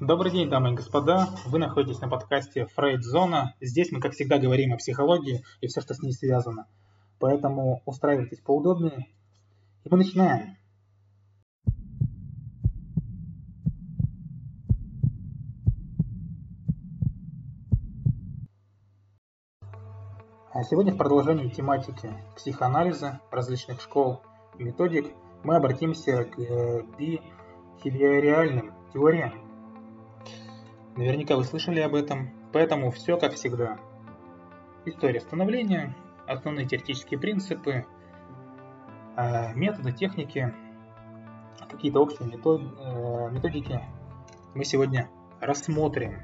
Добрый день, дамы и господа. Вы находитесь на подкасте Фрейд Зона. Здесь мы, как всегда, говорим о психологии и все, что с ней связано. Поэтому устраивайтесь поудобнее. И мы начинаем. А сегодня в продолжении тематики психоанализа различных школ и методик мы обратимся к э, бихевиориальным теориям. Наверняка вы слышали об этом, поэтому все как всегда. История становления, основные теоретические принципы, э, методы, техники, какие-то общие э, методики мы сегодня рассмотрим.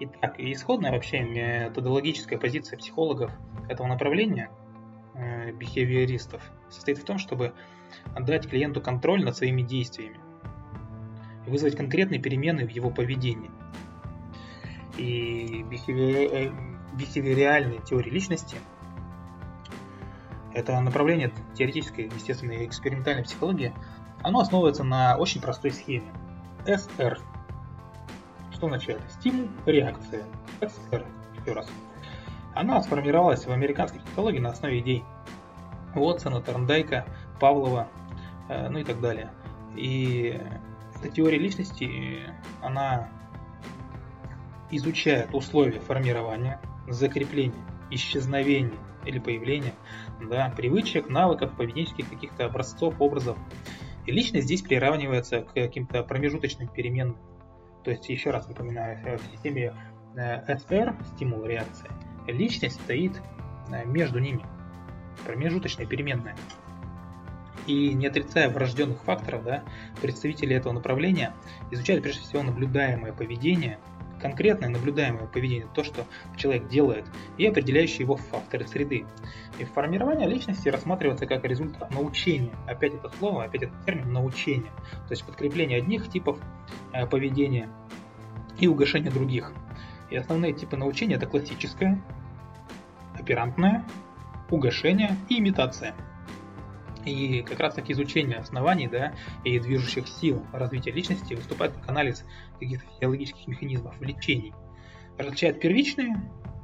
Итак, исходная вообще методологическая позиция психологов этого направления, э, бихевиористов, состоит в том, чтобы отдать клиенту контроль над своими действиями и вызвать конкретные перемены в его поведении. И. Э, бихевиориальные теории личности это направление теоретической, естественно, экспериментальной психологии, оно основывается на очень простой схеме. SR что означает? Стимул, реакция. СССР. Еще раз. Она сформировалась в американской психологии на основе идей Уотсона, Торндайка, Павлова, э, ну и так далее. И эта теория личности, она изучает условия формирования, закрепления, исчезновения или появления да, привычек, навыков, поведенческих каких-то образцов, образов. И личность здесь приравнивается к каким-то промежуточным переменным то есть, еще раз напоминаю, э, в системе SR, э, стимул реакция, личность стоит э, между ними, промежуточная переменная. И не отрицая врожденных факторов, да, представители этого направления изучают прежде всего наблюдаемое поведение, конкретное наблюдаемое поведение, то, что человек делает, и определяющие его факторы среды. И формирование личности рассматривается как результат научения. Опять это слово, опять этот термин научение. То есть подкрепление одних типов э, поведения и угошение других. И основные типы научения это классическое, оперантное, угошение и имитация. И как раз таки изучение оснований да, и движущих сил развития личности выступает как анализ каких-то физиологических механизмов влечений. Различает первичные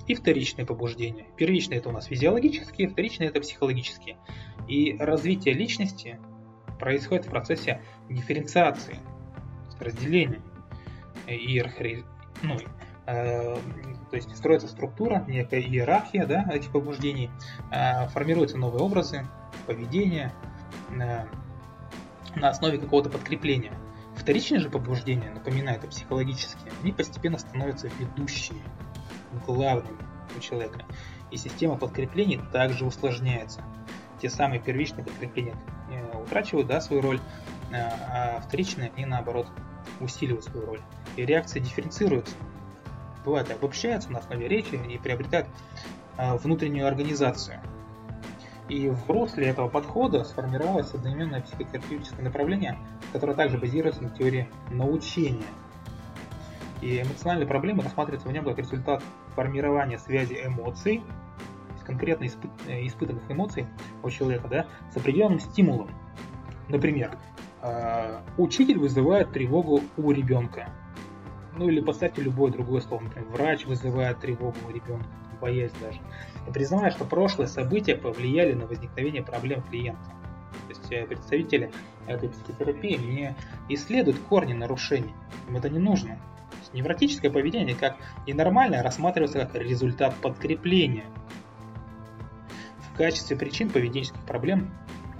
и вторичные побуждения. Первичные это у нас физиологические, вторичные это психологические. И развитие личности происходит в процессе дифференциации, разделения, иерархии, ну, э, то есть строится структура, некая иерархия да, этих побуждений, э, формируются новые образы, поведения э, на основе какого-то подкрепления. Вторичные же побуждения, напоминаю, это психологические, они постепенно становятся ведущими, главными у человека. И система подкреплений также усложняется. Те самые первичные подкрепления э, утрачивают да, свою роль, э, а вторичные они наоборот усиливают свою роль. И реакция дифференцируется. Бывает, обобщается на основе речи и приобретает э, внутреннюю организацию. И в русле этого подхода сформировалось одноименное психотерапевтическое направление, которое также базируется на теории научения. И эмоциональные проблемы рассматриваются в нем как результат формирования связи эмоций, конкретно э, испытанных эмоций у человека, да, с определенным стимулом. Например, э, учитель вызывает тревогу у ребенка. Ну или поставьте любое другое слово, например, врач вызывает тревогу у ребенка боязнь даже, и признавая, что прошлые события повлияли на возникновение проблем клиента. То есть э, представители этой психотерапии не исследуют корни нарушений, им это не нужно. невротическое поведение, как и нормальное, рассматривается как результат подкрепления. В качестве причин поведенческих проблем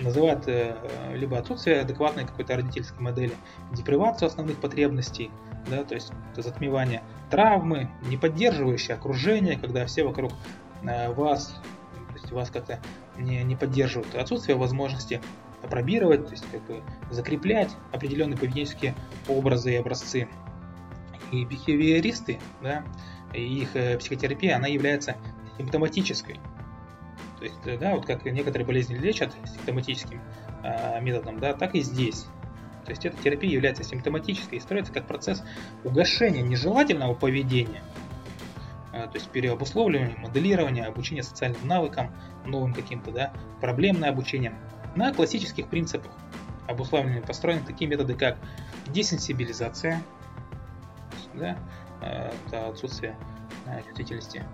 называют э, либо отсутствие адекватной какой-то родительской модели, депривацию основных потребностей, да, то есть это затмевание травмы, не поддерживающее окружение, когда все вокруг вас, то есть вас как-то не, не поддерживают, отсутствие возможности опробировать, то есть как бы закреплять определенные поведенческие образы и образцы. И бихевиористы, да, и их э, психотерапия, она является симптоматической. То есть, э, да, вот как некоторые болезни лечат симптоматическим э, методом, да, так и здесь. То есть эта терапия является симптоматической и строится как процесс угошения нежелательного поведения, то есть переобусловливание, моделирование, обучение социальным навыкам, новым каким-то, да, проблемное обучение на классических принципах. Обуславливание построены такие методы, как десенсибилизация, да, это отсутствие чувствительности.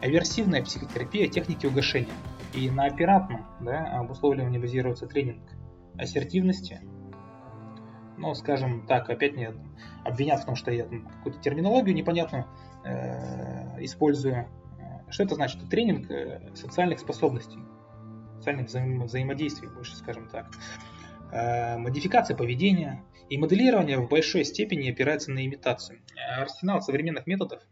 Аверсивная психотерапия техники угошения. И на оператном да, обусловливании базируется тренинг ассертивности. Ну, скажем так, опять меня обвинят в том, что я там какую-то терминологию непонятную э, использую. Что это значит? Тренинг э, социальных способностей, социальных взаим- взаимодействий, больше скажем так. Э, модификация поведения и моделирование в большой степени опирается на имитацию. Арсенал современных методов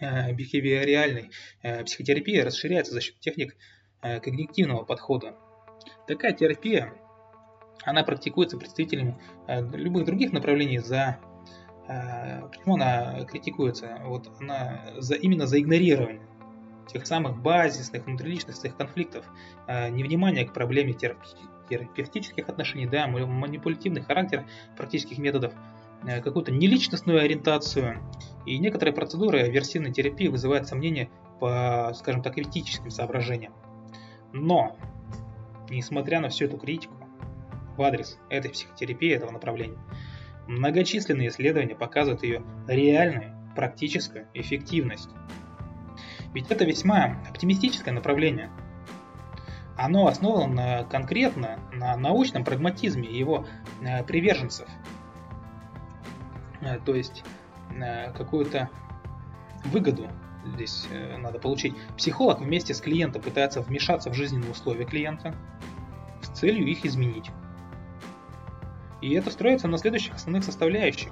э, бихевиориальной э, психотерапии расширяется за счет техник э, когнитивного подхода. Такая терапия она практикуется представителями э, любых других направлений за э, почему она критикуется? Вот она за, именно за игнорирование тех самых базисных внутриличностных конфликтов, э, невнимание к проблеме терапевтических отношений, да, манипулятивный характер практических методов, какую-то неличностную ориентацию. И некоторые процедуры аверсивной терапии вызывают сомнения по, скажем так, этическим соображениям. Но, несмотря на всю эту критику, в адрес этой психотерапии, этого направления. Многочисленные исследования показывают ее реальную, практическую эффективность. Ведь это весьма оптимистическое направление. Оно основано конкретно на научном прагматизме его э, приверженцев. Э, то есть э, какую-то выгоду здесь надо получить. Психолог вместе с клиентом пытается вмешаться в жизненные условия клиента с целью их изменить. И это строится на следующих основных составляющих.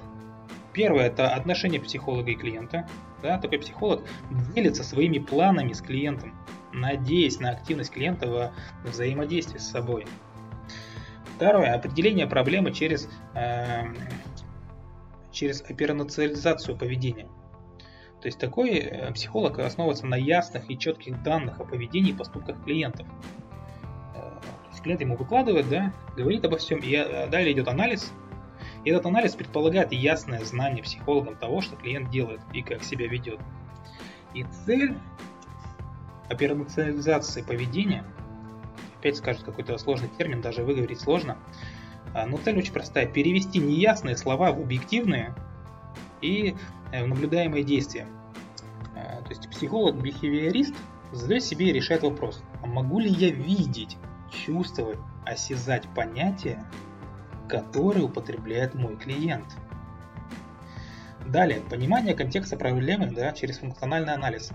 Первое – это отношение психолога и клиента. Да, такой психолог делится своими планами с клиентом, надеясь на активность клиента во взаимодействии с собой. Второе – определение проблемы через, э, через операционализацию поведения. То есть такой э, психолог основывается на ясных и четких данных о поведении и поступках клиентов клиент ему выкладывает, да, говорит обо всем, и э, далее идет анализ. И этот анализ предполагает ясное знание психологом того, что клиент делает и как себя ведет. И цель операционализации поведения, опять скажут какой-то сложный термин, даже выговорить сложно, а, но цель очень простая. Перевести неясные слова в объективные и э, в наблюдаемые действия. А, то есть психолог-бихевиорист задает себе и решает вопрос, а могу ли я видеть чувствовать, осязать понятия, которые употребляет мой клиент. Далее, понимание контекста проблемы да, через функциональный анализ.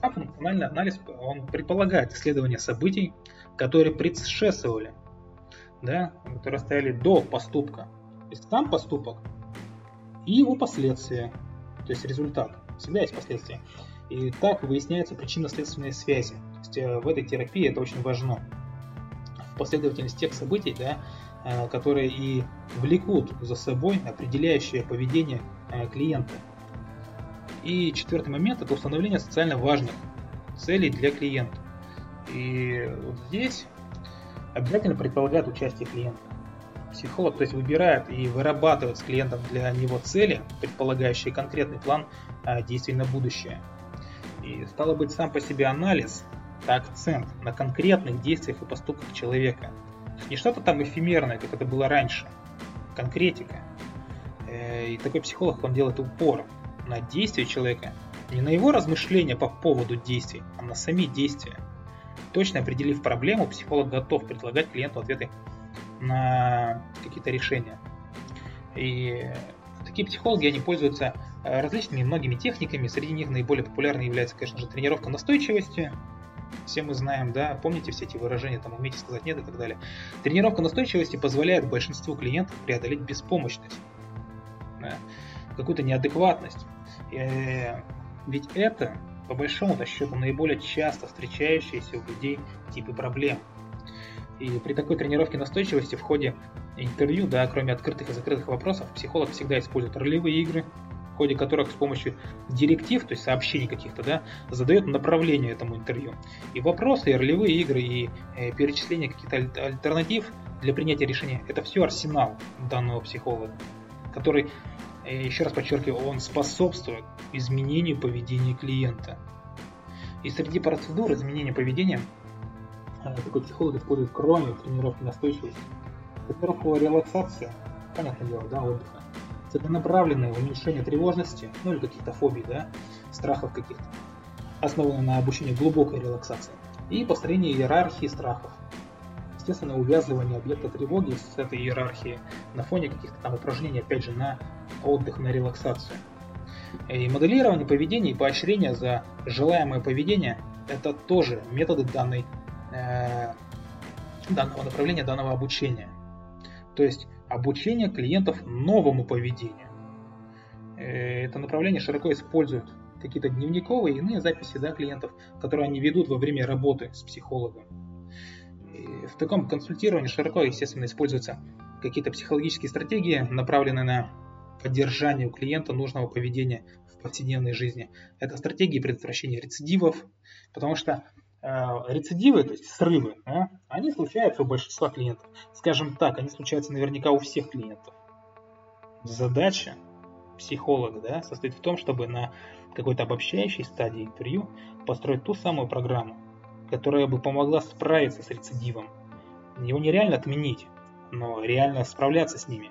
А функциональный анализ он предполагает исследование событий, которые предшествовали, да, которые стояли до поступка. То есть сам поступок и его последствия, то есть результат. Всегда есть последствия. И так выясняются причинно-следственные связи. То есть э, в этой терапии это очень важно последовательность тех событий, да, э, которые и влекут за собой определяющее поведение э, клиента. И четвертый момент – это установление социально важных целей для клиента. И вот здесь обязательно предполагает участие клиента. Психолог, то есть выбирает и вырабатывает с клиентом для него цели, предполагающие конкретный план э, действий на будущее. И стало быть, сам по себе анализ это акцент на конкретных действиях и поступках человека. Не что-то там эфемерное, как это было раньше. Конкретика. Э, и такой психолог, он делает упор на действия человека, не на его размышления по поводу действий, а на сами действия. Точно определив проблему, психолог готов предлагать клиенту ответы на какие-то решения. И такие психологи, они пользуются э, различными многими техниками. Среди них наиболее популярной является, конечно же, тренировка настойчивости, все мы знаем, да, помните все эти выражения, там, умейте сказать нет и так далее. Тренировка настойчивости позволяет большинству клиентов преодолеть беспомощность, да, какую-то неадекватность. И, э, ведь это, по большому счету, наиболее часто встречающиеся у людей типы проблем. И при такой тренировке настойчивости в ходе интервью, да, кроме открытых и закрытых вопросов, психолог всегда использует ролевые игры, ходе которых с помощью директив, то есть сообщений каких-то, да, задает направление этому интервью. И вопросы, и ролевые игры, и э, перечисление каких-то альтернатив для принятия решения, это все арсенал данного психолога, который, э, еще раз подчеркиваю, он способствует изменению поведения клиента. И среди процедур изменения поведения э, такой психолог использует кроме тренировки настойчивости, тренировку релаксация, понятное дело, да, отдыха, целенаправленное уменьшение тревожности, ну или каких-то фобий, да, страхов каких-то, основанное на обучении глубокой релаксации, и построение иерархии страхов. Естественно, увязывание объекта тревоги с этой иерархией на фоне каких-то там упражнений, опять же, на отдых, на релаксацию. И моделирование поведения и поощрение за желаемое поведение – это тоже методы данной, э, данного направления, данного обучения. То есть обучение клиентов новому поведению. Э, это направление широко используют какие-то дневниковые и иные записи да, клиентов, которые они ведут во время работы с психологом. И в таком консультировании широко, естественно, используются какие-то психологические стратегии, направленные на поддержание у клиента нужного поведения в повседневной жизни. Это стратегии предотвращения рецидивов, потому что э, рецидивы, то есть срывы, э, они случаются у большинства клиентов. Скажем так, они случаются наверняка у всех клиентов. Задача психолога да, состоит в том, чтобы на какой-то обобщающей стадии интервью построить ту самую программу, которая бы помогла справиться с рецидивом. Его нереально отменить, но реально справляться с ними.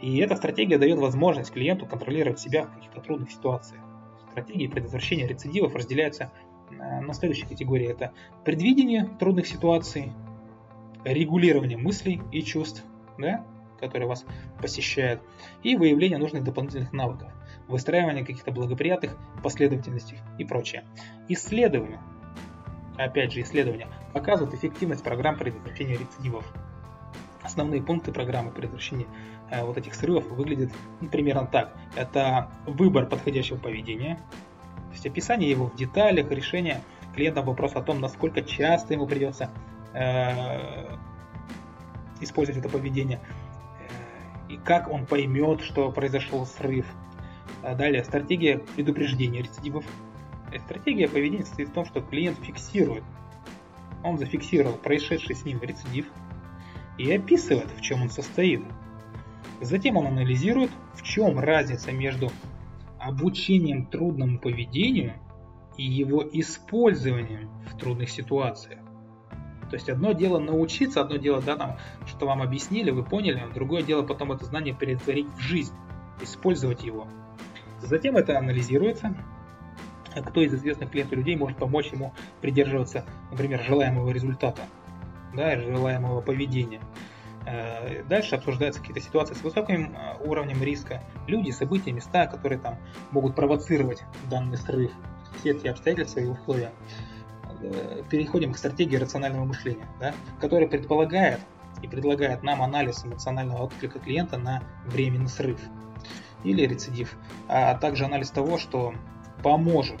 И эта стратегия дает возможность клиенту контролировать себя в каких-то трудных ситуациях. Стратегии предотвращения рецидивов разделяются на следующие категории. Это предвидение трудных ситуаций, регулирование мыслей и чувств, да, которые вас посещают, и выявление нужных дополнительных навыков, выстраивание каких-то благоприятных последовательностей и прочее. Исследования, опять же исследования, показывают эффективность программ предотвращения рецидивов. Основные пункты программы предотвращения Э, вот этих срывов выглядит ну, примерно так. Это выбор подходящего поведения, то есть описание его в деталях, решение клиента вопрос о том, насколько часто ему придется э, использовать это поведение, э, и как он поймет, что произошел срыв. А далее, стратегия предупреждения рецидивов. Стратегия поведения состоит в том, что клиент фиксирует, он зафиксировал происшедший с ним рецидив и описывает, в чем он состоит. Затем он анализирует, в чем разница между обучением трудному поведению и его использованием в трудных ситуациях. То есть одно дело научиться, одно дело, да, там, что вам объяснили, вы поняли, другое дело потом это знание перетворить в жизнь, использовать его. Затем это анализируется, кто из известных клиенту людей может помочь ему придерживаться, например, желаемого результата, да, желаемого поведения. Э, дальше обсуждаются какие-то ситуации с высоким э, уровнем риска, люди, события, места, которые там могут провоцировать данный срыв, все эти обстоятельства и условия. Э, переходим к стратегии рационального мышления, да, которая предполагает и предлагает нам анализ эмоционального отклика клиента на временный срыв или рецидив, а также анализ того, что поможет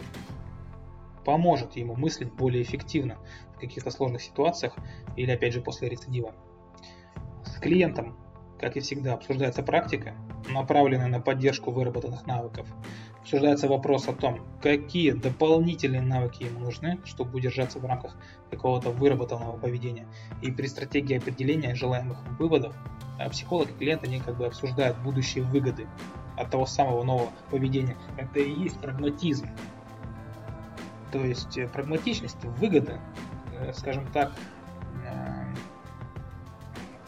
поможет ему мыслить более эффективно в каких-то сложных ситуациях или опять же после рецидива клиентом, как и всегда, обсуждается практика, направленная на поддержку выработанных навыков. Обсуждается вопрос о том, какие дополнительные навыки ему нужны, чтобы удержаться в рамках какого-то выработанного поведения. И при стратегии определения желаемых выводов э, психолог и клиент они как бы обсуждают будущие выгоды от того самого нового поведения. Это и есть прагматизм. То есть э, прагматичность, выгода, э, скажем так,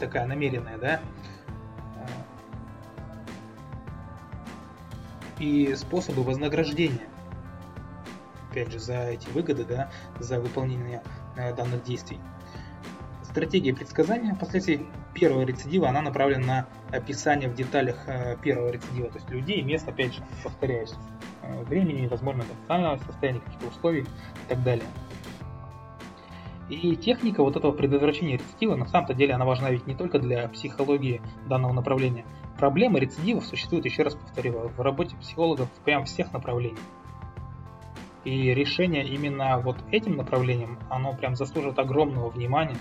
такая намеренная, да, и способы вознаграждения, опять же, за эти выгоды, да, за выполнение э, данных действий. Стратегия предсказания последствий первого рецидива, она направлена на описание в деталях э, первого рецидива, то есть людей, мест, опять же, повторяюсь, э, времени, возможно, эмоционального состояния, каких-то условий и так далее. И техника вот этого предотвращения рецидива на самом-то деле она важна ведь не только для психологии данного направления. Проблемы рецидивов существуют, еще раз повторю, в работе психологов прям всех направлений. И решение именно вот этим направлением, оно прям заслуживает огромного внимания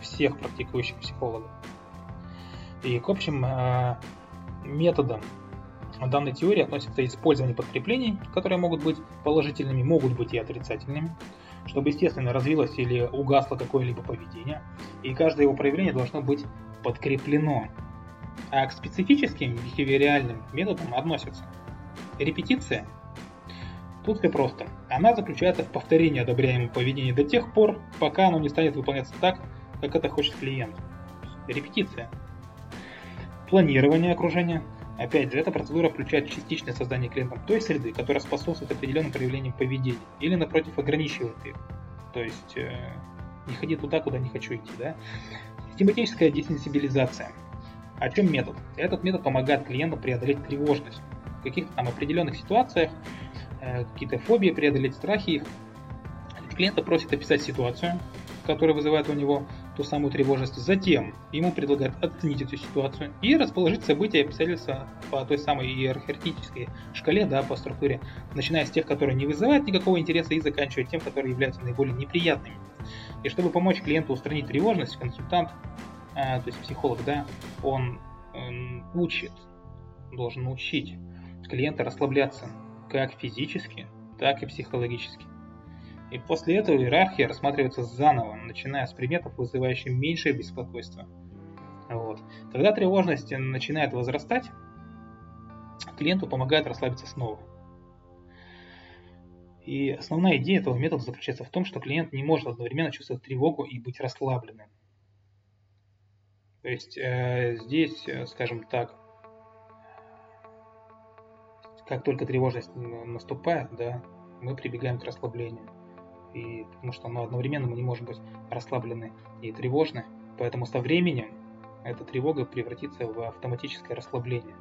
всех практикующих психологов. И к общим э, методам данной теории относится использование подкреплений, которые могут быть положительными, могут быть и отрицательными чтобы, естественно, развилось или угасло какое-либо поведение, и каждое его проявление должно быть подкреплено. А к специфическим бихевиориальным методам относятся репетиция. Тут все просто. Она заключается в повторении одобряемого поведения до тех пор, пока оно не станет выполняться так, как это хочет клиент. Репетиция. Планирование окружения. Опять же, эта процедура включает частичное создание клиентом той среды, которая способствует определенным проявлениям поведения, или, напротив, ограничивает их. То есть, э, не ходи туда, куда не хочу идти, да? Систематическая десенсибилизация. О чем метод? Этот метод помогает клиенту преодолеть тревожность в каких-то там определенных ситуациях, э, какие-то фобии, преодолеть страхи их. Клиента просит описать ситуацию, которая вызывает у него ту самую тревожность. Затем ему предлагают оценить эту ситуацию и расположить события и обстоятельства по той самой иерархической шкале, да, по структуре, начиная с тех, которые не вызывают никакого интереса и заканчивая тем, которые являются наиболее неприятными. И чтобы помочь клиенту устранить тревожность, консультант, э, то есть психолог, да, он э, учит, должен научить клиента расслабляться как физически, так и психологически. И после этого иерархия рассматривается заново, начиная с приметов, вызывающих меньшее беспокойство. Вот. Когда тревожность начинает возрастать, клиенту помогает расслабиться снова. И основная идея этого метода заключается в том, что клиент не может одновременно чувствовать тревогу и быть расслабленным. То есть э, здесь, э, скажем так, как только тревожность наступает, да, мы прибегаем к расслаблению. И потому что ну, одновременно мы не можем быть расслаблены и тревожны. Поэтому со временем эта тревога превратится в автоматическое расслабление,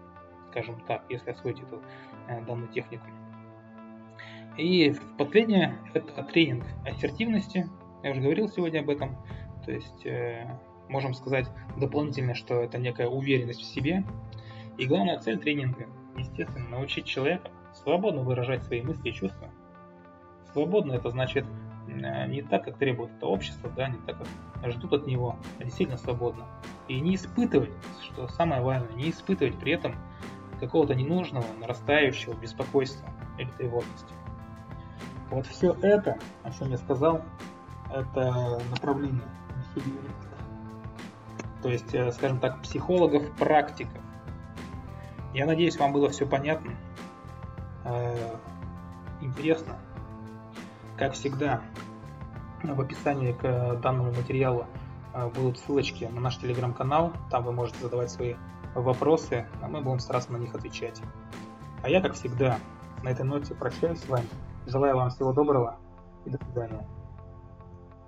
скажем так, если освоить эту э, данную технику. И последнее – это тренинг ассертивности. Я уже говорил сегодня об этом. То есть, э, можем сказать дополнительно, что это некая уверенность в себе. И главная цель тренинга – естественно, научить человека свободно выражать свои мысли и чувства. Свободно – это значит э, не так, как требует это общество, да, не так, как ждут от него, а действительно свободно. И не испытывать, что самое важное, не испытывать при этом какого-то ненужного, нарастающего беспокойства или тревожности. Вот все это, о чем я сказал, это направление то есть, э, скажем так, психологов, практиков. Я надеюсь, вам было все понятно, э, интересно. Как всегда, в описании к данному материалу э, будут ссылочки на наш телеграм-канал, там вы можете задавать свои вопросы, а мы будем стараться на них отвечать. А я, как всегда, на этой ноте прощаюсь с вами. Желаю вам всего доброго и до свидания.